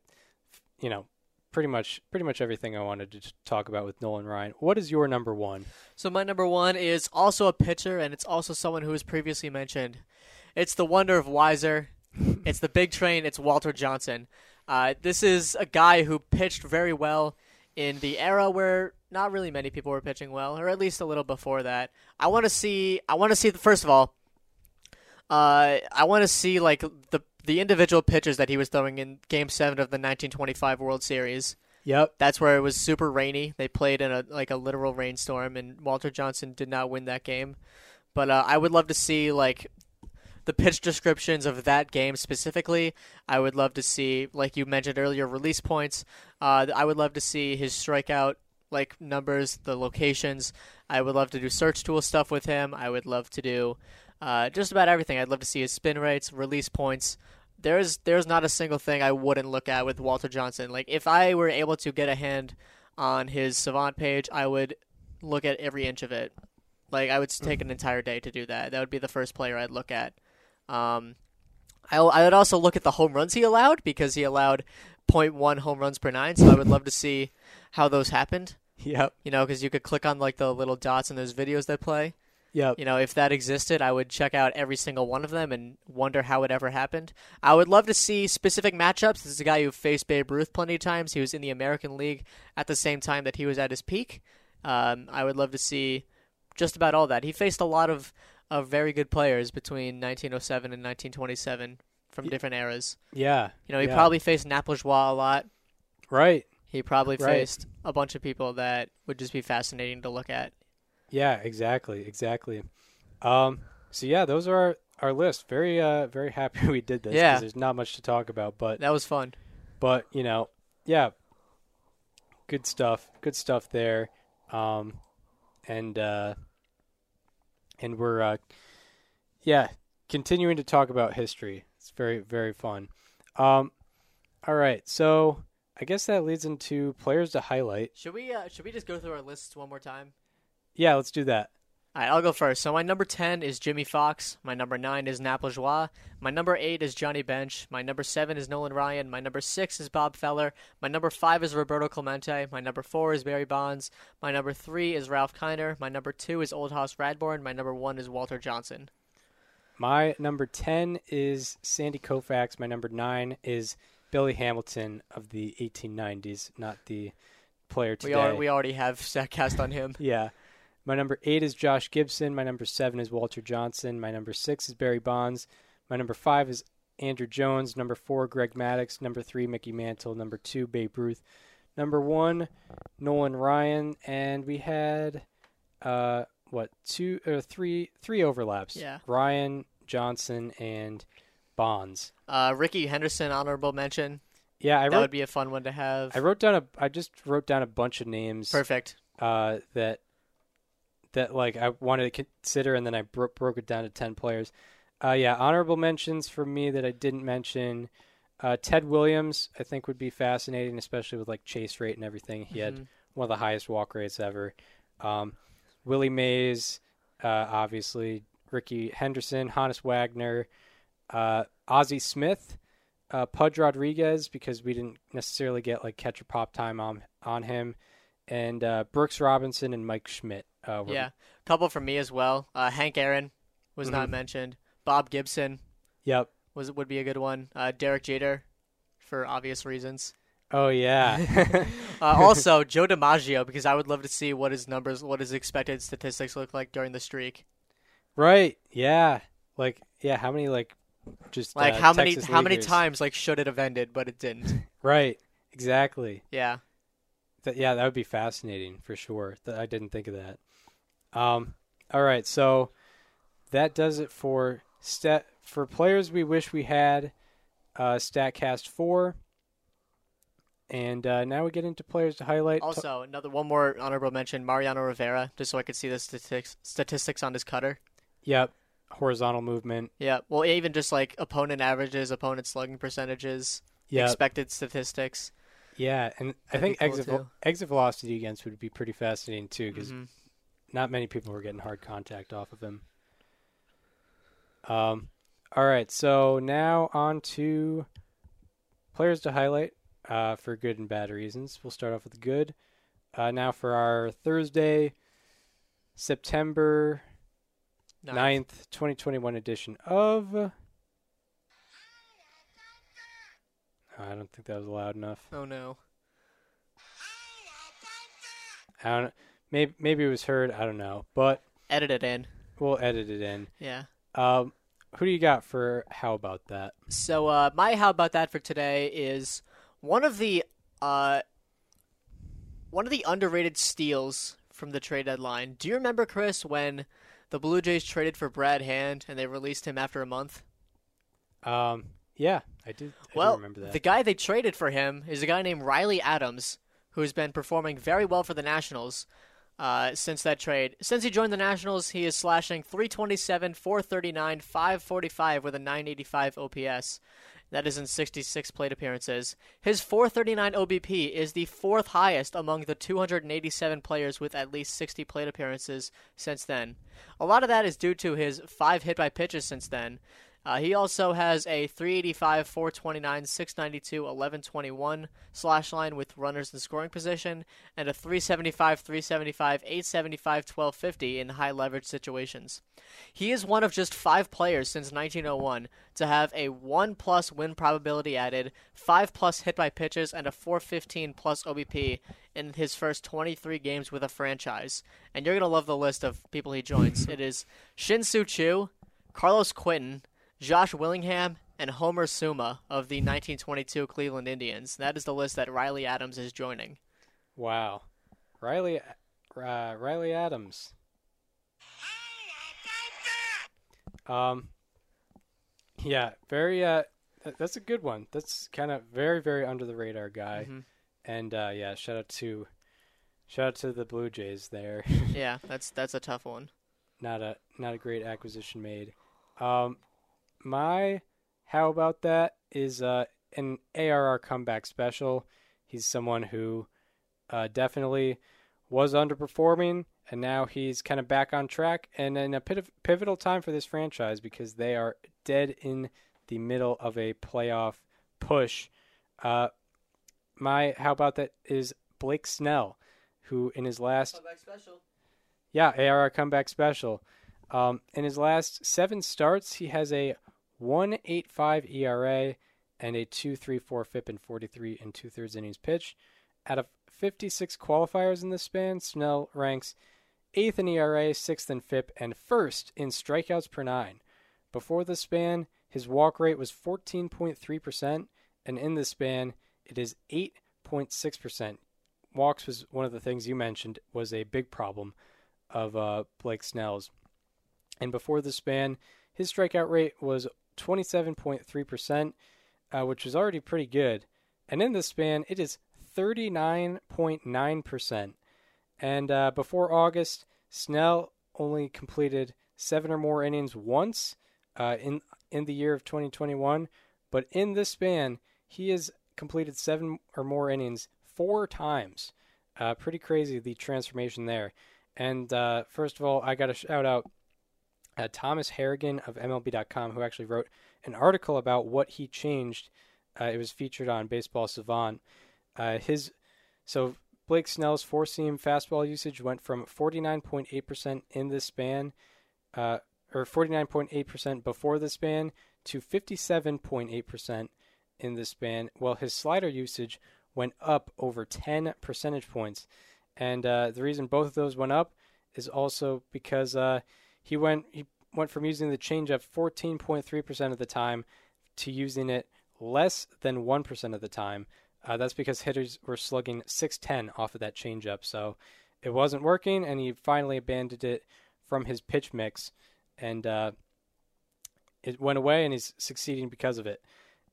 you know, pretty much pretty much everything I wanted to talk about with Nolan Ryan. What is your number one? So my number one is also a pitcher, and it's also someone who was previously mentioned. It's the wonder of Weiser. (laughs) it's the big train. It's Walter Johnson. Uh, this is a guy who pitched very well in the era where not really many people were pitching well, or at least a little before that. I want to see. I want to see. The, first of all, uh, I want to see like the the individual pitches that he was throwing in Game Seven of the 1925 World Series. Yep. That's where it was super rainy. They played in a like a literal rainstorm, and Walter Johnson did not win that game. But uh, I would love to see like the pitch descriptions of that game specifically. I would love to see, like you mentioned earlier, release points. Uh, I would love to see his strikeout like numbers, the locations. I would love to do search tool stuff with him. I would love to do uh, just about everything. I'd love to see his spin rates, release points. There's there's not a single thing I wouldn't look at with Walter Johnson. Like if I were able to get a hand on his Savant page, I would look at every inch of it. Like I would take an entire day to do that. That would be the first player I'd look at. Um, I I would also look at the home runs he allowed because he allowed 0.1 home runs per nine. So I would love to see how those happened. (laughs) Yep. You know, because you could click on like the little dots in those videos that play. Yep. You know, if that existed, I would check out every single one of them and wonder how it ever happened. I would love to see specific matchups. This is a guy who faced Babe Ruth plenty of times. He was in the American League at the same time that he was at his peak. Um, I would love to see just about all that. He faced a lot of, of very good players between 1907 and 1927 from different eras. Yeah. You know, he yeah. probably faced Nap Lajoie a lot. Right. He probably Right. faced a bunch of people that would just be fascinating to look at. Yeah, exactly, exactly. Um, so yeah, those are our, our list. Very, uh, very (laughs) happy we did this. Yeah. there's not much to talk about, but That was fun. but you know, yeah, good stuff. Good stuff there. Um, and uh, and we're uh, yeah, continuing to talk about history. It's very very fun. Um, all right, so I guess that leads into players to highlight. Should we uh, should we just go through our lists one more time? Yeah, let's do that. All right, I'll go first. So my number 10 is Jimmie Foxx. My number 9 is Nap Lajoie. My number 8 is Johnny Bench. My number 7 is Nolan Ryan. My number 6 is Bob Feller. My number 5 is Roberto Clemente. My number 4 is Barry Bonds. My number 3 is Ralph Kiner. My number 2 is Old Hoss Radbourn. My number 1 is Walter Johnson. My number 10 is Sandy Koufax. My number 9 is Billy Hamilton of the 1890s, not the player today. We, are, we already have cast on him. Yeah. My number 8 is Josh Gibson. My number 7 is Walter Johnson. My number 6 is Barry Bonds. My number 5 is Andruw Jones. Number 4, Greg Maddux. Number 3, Mickey Mantle. Number 2, Babe Ruth. Number 1, Nolan Ryan. And we had, uh, what, two or three, three overlaps. Yeah. Ryan, Johnson, and Bonds. Uh, Rickey Henderson, honorable mention. Yeah, I that wrote. would be a fun one to have. I wrote down a. I just wrote down a bunch of names. Perfect. uh, that that like I wanted to consider, and then I bro- broke it down to ten players. Uh, yeah, honorable mentions for me that I didn't mention. Uh, Ted Williams, I think, would be fascinating, especially with like chase rate and everything. He had Mhm. one of the highest walk rates ever. Um, Willie Mays, uh, obviously, Rickey Henderson, Honus Wagner, uh, Ozzie Smith, uh, Pudge Rodriguez, because we didn't necessarily get like catcher pop time on on him, and uh, Brooks Robinson and Mike Schmidt. Uh, Yeah, couple from me as well. Uh, Hank Aaron was not Mhm. mentioned. Bob Gibson Yep. was would be a good one. Uh, Derek Jeter, for obvious reasons. Oh yeah. (laughs) (laughs) Uh, also, Joe DiMaggio because I would love to see what his numbers, what his expected statistics look like during the streak. right. Yeah. Like yeah. How many like just Like uh, how many Texas how many times like should it have ended, but it didn't. (laughs) Right. Exactly. yeah. That, yeah, that would be fascinating for sure. That I didn't think of that. Um, all right, so that does it for stat for players we wish we had. Uh, Statcast for, and uh, now we get into players to highlight. Also, another one more honorable mention: Mariano Rivera, just so I could see the statistics statistics on his cutter. yep, horizontal movement. Yeah, well, even just like opponent averages, opponent slugging percentages, Yeah, expected statistics. yeah, and I That'd be think cool, exit too. exit velocity against would be pretty fascinating too, because Mhm. Not many people were getting hard contact off of him. Um, all right, so now on to players to highlight uh, for good and bad reasons. We'll start off with good. Uh, now for our Thursday, September Ninth. 9th, 2021 edition of. I don't think that was loud enough. Oh no. I don't. Maybe maybe it was heard. I don't know, but Edit it in. we'll edit it in. Yeah. Um, who do you got for how about that? So uh, my how about that for today is one of the uh, one of the underrated steals from the trade deadline. Do you remember Chris when the Blue Jays traded for Brad Hand and they released him after a month? Um, yeah, I did. I do well, remember that. the guy they traded for him is a guy named Riley Adams, who's been performing very well for the Nationals uh, since that trade. Since he joined the Nationals, he is slashing 327, 439, 545 with a 985 OPS. That is in 66 plate appearances. His 439 OBP is the fourth highest among the 287 players with at least 60 plate appearances since then. A lot of that is due to his five hit by pitches since then. Uh, he also has a 385, 429, 692, 1121 slash line with runners in scoring position, and a 375, 375, 875, 1250 in high leverage situations. He is one of just five players since 1901 to have a 1 plus win probability added, 5 plus hit by pitches, and a 415 plus OBP in his first 23 games with a franchise. And you're going to love the list of people he joins. (laughs) it is Shin Soo Choo, Carlos Quentin, Josh Willingham, and Homer Suma of the 1922 Cleveland Indians. That is the list that Riley Adams is joining. Wow, Riley, uh, Riley Adams. Um, yeah, very. Uh, th- that's a good one. That's kind of very, very under the radar guy. Mhm. And uh, yeah, shout out to, shout out to the Blue Jays there. yeah, that's that's a tough one. (laughs) not a not a great acquisition made. Um, my how about that is uh, an ARR comeback special. He's someone who uh, definitely was underperforming, and now he's kind of back on track, and in a piv- pivotal time for this franchise because they are dead in the middle of a playoff push. Uh, my how about that is Blake Snell, who in his last yeah, ARR comeback special. Um, in his last seven starts, he has a 1.85 ERA and a 2.34 FIP in 43 and two thirds innings pitched. Out of 56 qualifiers in this span, Snell ranks eighth in ERA, sixth in FIP, and first in strikeouts per nine. Before the span, his walk rate was 14.3%, and in this span, it is 8.6%. Walks was one of the things you mentioned was a big problem of uh, Blake Snell's. And before the span, his strikeout rate was 27.3%, uh, which is already pretty good. And in this span, it is 39.9%. And uh, before August, Snell only completed seven or more innings once uh, in in the year of 2021. But in this span, he has completed seven or more innings four times. Uh, pretty crazy the transformation there. And uh, first of all, I got to shout out uh, Thomas Harrigan of MLB.com, who actually wrote an article about what he changed. Uh, it was featured on Baseball Savant. Uh, his so Blake Snell's four seam fastball usage went from 49.8% in this span, uh, or 49.8% before the span, to 57.8% in this span, while his slider usage went up over 10 percentage points. And uh, the reason both of those went up is also because uh, he went he went from using the changeup 14.3% of the time to using it less than 1% of the time. Uh, that's because hitters were slugging 610 off of that changeup. So it wasn't working, and he finally abandoned it from his pitch mix. And uh, it went away, and he's succeeding because of it.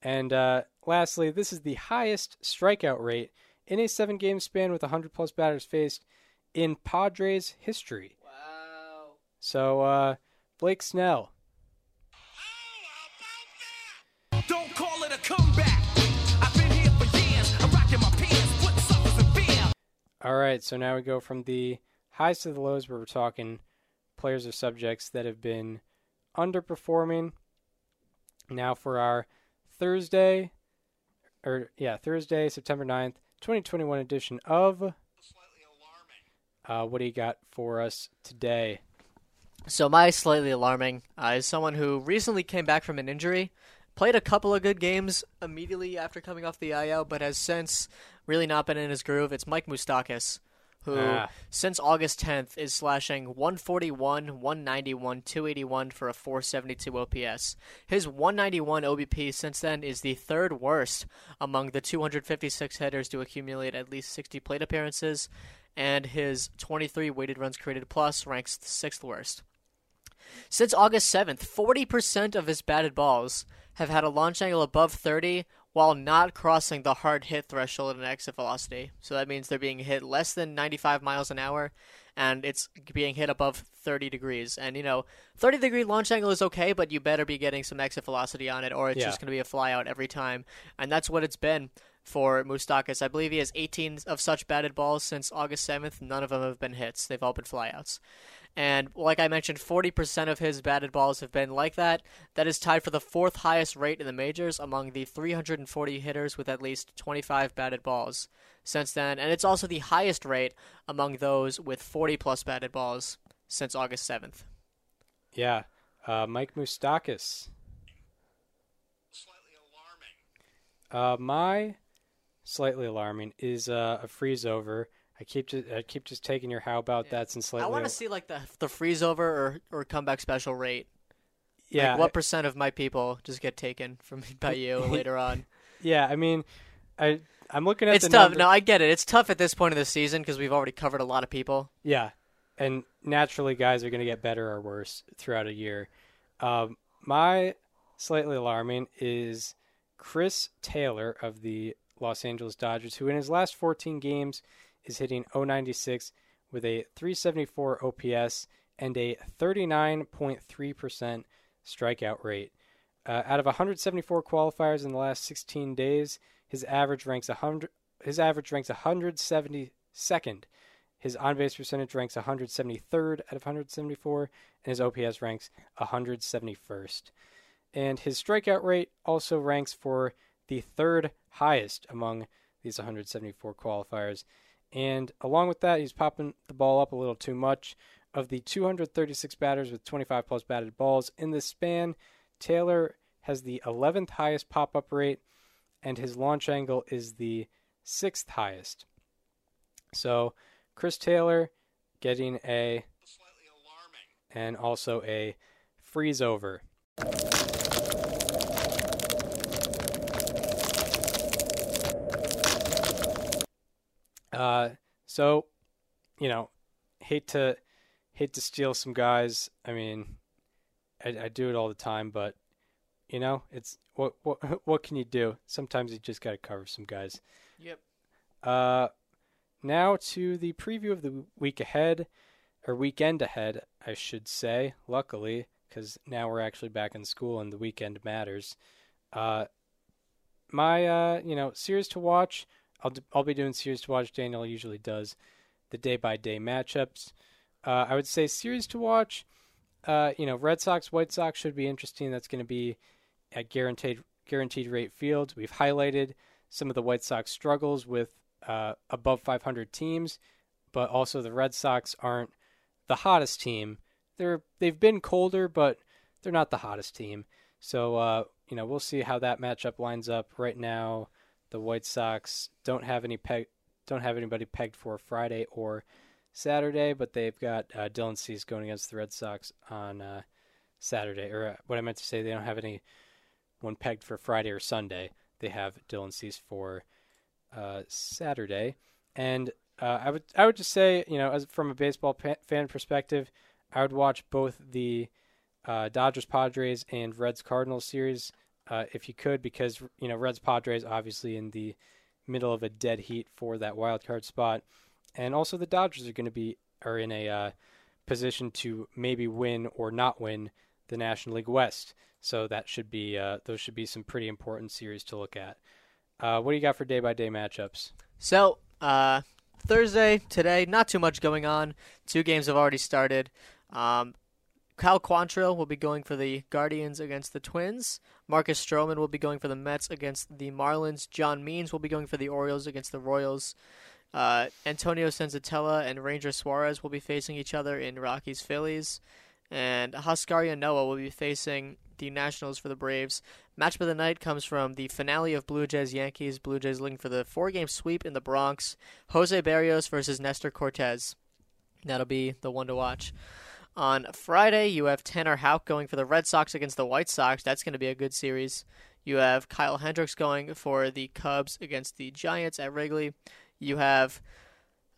And uh, lastly, this is the highest strikeout rate in a seven game span with 100 plus batters faced in Padres history. So, uh, Blake Snell. Don't call it a comeback. I've been here for years. I'm rocking my pants, putting suckers in fear. All right, so now we go from the highs to the lows where we're talking players or subjects that have been underperforming. Now for our Thursday, or yeah, Thursday, September 9th, 2021 edition of. Uh, what do you got for us today? So my slightly alarming uh, is someone who recently came back from an injury, played a couple of good games immediately after coming off the IL, but has since really not been in his groove. It's Mike Moustakas, who Ah. since August 10th is slashing 141, 191, 281 for a 472 OPS. His 191 OBP since then is the third worst among the 256 hitters to accumulate at least 60 plate appearances, and his 23 weighted runs created plus ranks sixth worst. Since August 7th, 40% of his batted balls have had a launch angle above 30 while not crossing the hard hit threshold at an exit velocity. So that means they're being hit less than 95 miles an hour and it's being hit above 30 degrees. And you know, 30 degree launch angle is okay, but you better be getting some exit velocity on it or it's Yeah. just going to be a flyout every time. And that's what it's been for Moustakas. I believe he has 18 of such batted balls since August 7th. None of them have been hits. They've all been flyouts. And like I mentioned, 40% of his batted balls have been like that. That is tied for the fourth highest rate in the majors among the 340 hitters with at least 25 batted balls since then. And it's also the highest rate among those with 40 plus batted balls since August 7th. Yeah. Uh, Mike Moustakas. Slightly alarming. Uh, my slightly alarming is uh, a freeze over. I keep just I keep just taking your how about that's and slightly. I want to see like the the freeze over or, or comeback special rate. yeah, Like what percent of my people just get taken from (laughs) by you (laughs) later on? yeah. I mean, I I'm looking at It's tough. number- No, I get it. It's tough at this point of the season because we've already covered a lot of people. Yeah, and naturally, guys are going to get better or worse throughout a year. Um, my slightly alarming is Chris Taylor of the Los Angeles Dodgers, who in his last 14 games is hitting 096 with a 374 OPS and a 39.3% strikeout rate. Uh, out of 174 qualifiers in the last 16 days, his average ranks 100. His average ranks 172nd. His on base percentage ranks 173rd out of 174, and his OPS ranks 171st. And his strikeout rate also ranks for the third highest among these 174 qualifiers. And along with that, he's popping the ball up a little too much. Of the 236 batters with 25 plus batted balls in this span, Taylor has the 11th highest pop up rate, and his launch angle is the sixth highest. So, Chris Taylor getting a Slightly alarming. and also a freeze over. Uh, so, you know, hate to hate to steal some guys. I mean, I, I do it all the time, but you know, it's what what (laughs) what can you do? Sometimes you just got to cover some guys. Yep. Uh, now to the preview of the week ahead, or weekend ahead, I should say. Luckily, because now we're actually back in school and the weekend matters. Uh, my uh, you know, series to watch. I'll I'll be doing series to watch. Daniel usually does the day by day matchups. Uh, I would say series to watch. Uh, you know, Red Sox, White Sox should be interesting. That's going to be at guaranteed guaranteed rate fields. We've highlighted some of the White Sox struggles with uh, above 500 teams, but also the Red Sox aren't the hottest team. They're they've been colder, but they're not the hottest team. So uh, you know we'll see how that matchup lines up. Right now, the White Sox don't have any peg don't have anybody pegged for Friday or Saturday, but they've got uh, Dylan Cease going against the Red Sox on uh, Saturday. Or uh, what I meant to say, they don't have any one pegged for Friday or Sunday. They have Dylan Cease for uh, Saturday, and uh, I would I would just say you know as from a baseball pa- fan perspective, I would watch both the uh, Dodgers Padres and Reds Cardinals series uh, if you could because you know Reds Padres obviously in the middle of a dead heat for that wild card spot, and also the Dodgers are going to be are in a uh, position to maybe win or not win the National League West. So that should be uh, those should be some pretty important series to look at. Uh, what do you got for day by day matchups? So, uh, Thursday, today, not too much going on. Two games have already started. Um, Kyle Quantrill will be going for the Guardians against the Twins. Marcus Stroman will be going for the Mets against the Marlins. John Means will be going for the Orioles against the Royals. Uh, Antonio Senzatela and Ranger Suarez will be facing each other in Rockies Phillies. And Huascar Ynoa will be facing the Nationals for the Braves. Matchup of the night comes from the finale of Blue Jays Yankees. Blue Jays looking for the four game sweep in the Bronx. Jose Berrios versus Nestor Cortes. That'll be the one to watch. On Friday, you have Tanner Houck going for the Red Sox against the White Sox. That's going to be a good series. You have Kyle Hendricks going for the Cubs against the Giants at Wrigley. You have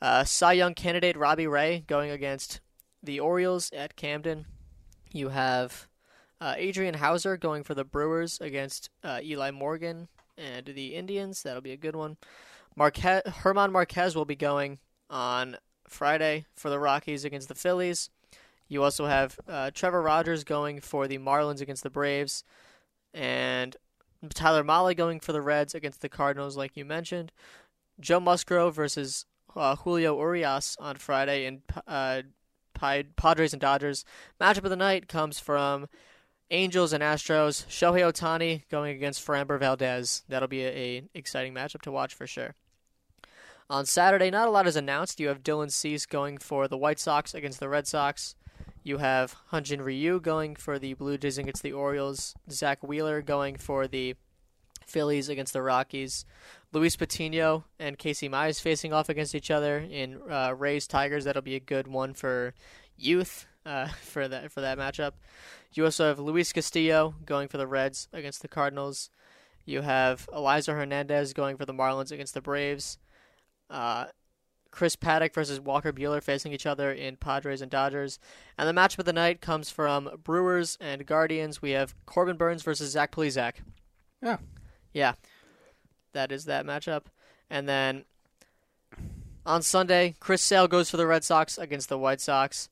uh, Cy Young candidate Robbie Ray going against the Orioles at Camden. You have uh, Adrian Houser going for the Brewers against uh, Eli Morgan and the Indians. That'll be a good one. Marquez, German Marquez will be going on Friday for the Rockies against the Phillies. You also have uh, Trevor Rogers going for the Marlins against the Braves, and Tyler Mahle going for the Reds against the Cardinals, like you mentioned. Joe Musgrove versus uh, Julio Urias on Friday, and uh, Padres and Dodgers. Matchup of the night comes from Angels and Astros. Shohei Ohtani going against Framber Valdez. That'll be a, a exciting matchup to watch for sure. On Saturday, not a lot is announced. You have Dylan Cease going for the White Sox against the Red Sox. You have Hyun-Jin Ryu going for the Blue Jays against the Orioles. Zack Wheeler going for the Phillies against the Rockies. Luis Patino and Casey Mize facing off against each other in uh, Rays Tigers. That'll be a good one for youth uh, (laughs) for that for that matchup. You also have Luis Castillo going for the Reds against the Cardinals. You have Elieser Hernandez going for the Marlins against the Braves. Uh, Chris Paddack versus Walker Buehler facing each other in Padres and Dodgers. And the matchup of the night comes from Brewers and Guardians. We have Corbin Burnes versus Zach Plesac. Yeah. Yeah. That is that matchup. And then on Sunday, Chris Sale goes for the Red Sox against the White Sox.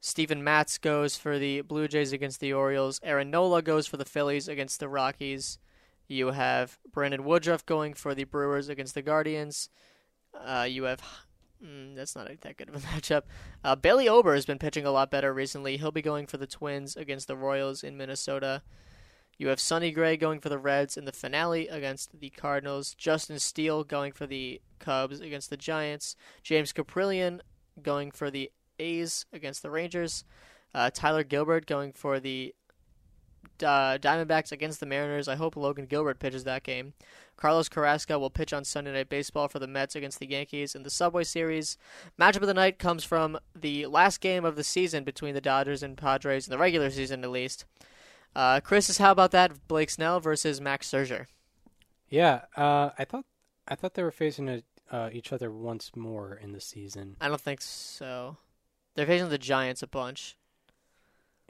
Steven Matz goes for the Blue Jays against the Orioles. Aaron Nola goes for the Phillies against the Rockies. You have Brandon Woodruff going for the Brewers against the Guardians. Uh, you have mm, that's not that good of a (laughs) matchup. Uh, Bailey Ober has been pitching a lot better recently. He'll be going for the Twins against the Royals in Minnesota. You have Sonny Gray going for the Reds in the finale against the Cardinals. Justin Steele going for the Cubs against the Giants. James Kaprielian going for the A's against the Rangers. Uh, Tyler Gilbert going for the uh, Diamondbacks against the Mariners. I hope Logan Gilbert pitches that game. Carlos Carrasco will pitch on Sunday Night Baseball for the Mets against the Yankees in the Subway Series. Matchup of the night comes from the last game of the season between the Dodgers and Padres, in the regular season at least. Uh, Chris, is how about that? Blake Snell versus Max Scherzer. Yeah, uh, I thought I thought they were facing a, uh, each other once more in the season. I don't think so. They're facing the Giants a bunch.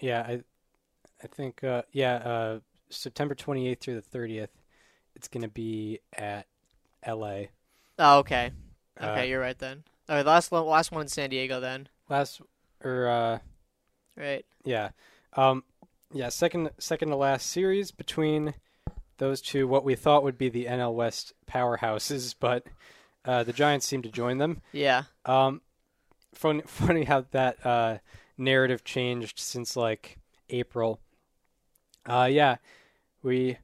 Yeah, I I think uh, yeah, uh, September 28th through the 30th. It's going to be at L.A. Oh, okay. Okay, Uh, you're right then. All right, last one, last one in San Diego then. Last or uh, Right. yeah, um, yeah, second second to last series between those two. What we thought would be the NL West powerhouses, (laughs) but uh, the Giants seem to join them. Yeah. Um, funny, (laughs) funny how that uh, narrative changed since like April. Uh, yeah, we.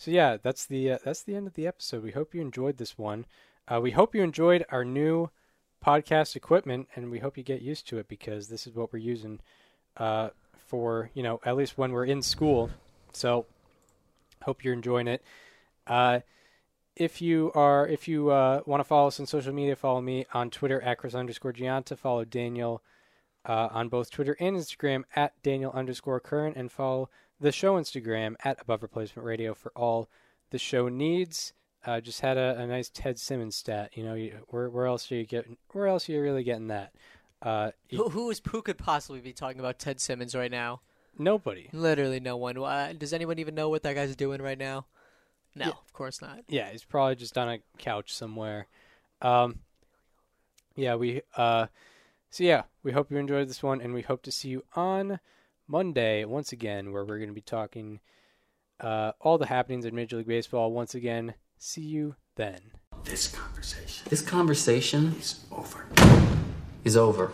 So yeah, that's the uh, that's the end of the episode. We hope you enjoyed this one. Uh, we hope you enjoyed our new podcast equipment, and we hope you get used to it because this is what we're using uh, for you know at least when we're in school. So hope you're enjoying it. Uh, if you are if you uh, want to follow us on social media, follow me on Twitter at Chris underscore Gianta. Follow Daniel uh, on both Twitter and Instagram at Daniel underscore Current, and follow the show Instagram at Above Replacement Radio for all the show needs. Uh, just had a, a nice Ted Simmons stat. You know, you, where where else are you getting? Where else are you really getting that? Uh, you- Who, who is who could possibly be talking about Ted Simmons right now? nobody. Literally no one. Uh, does anyone even know what that guy's doing right now? No, Yeah. of course not. Yeah, he's probably just on a couch somewhere. Um, yeah, we. Uh, so yeah, we hope you enjoyed this one, and we hope to see you on Monday once again, where we're going to be talking uh, all the happenings in Major League Baseball. Once again, see you then. This conversation This conversation is over. is over.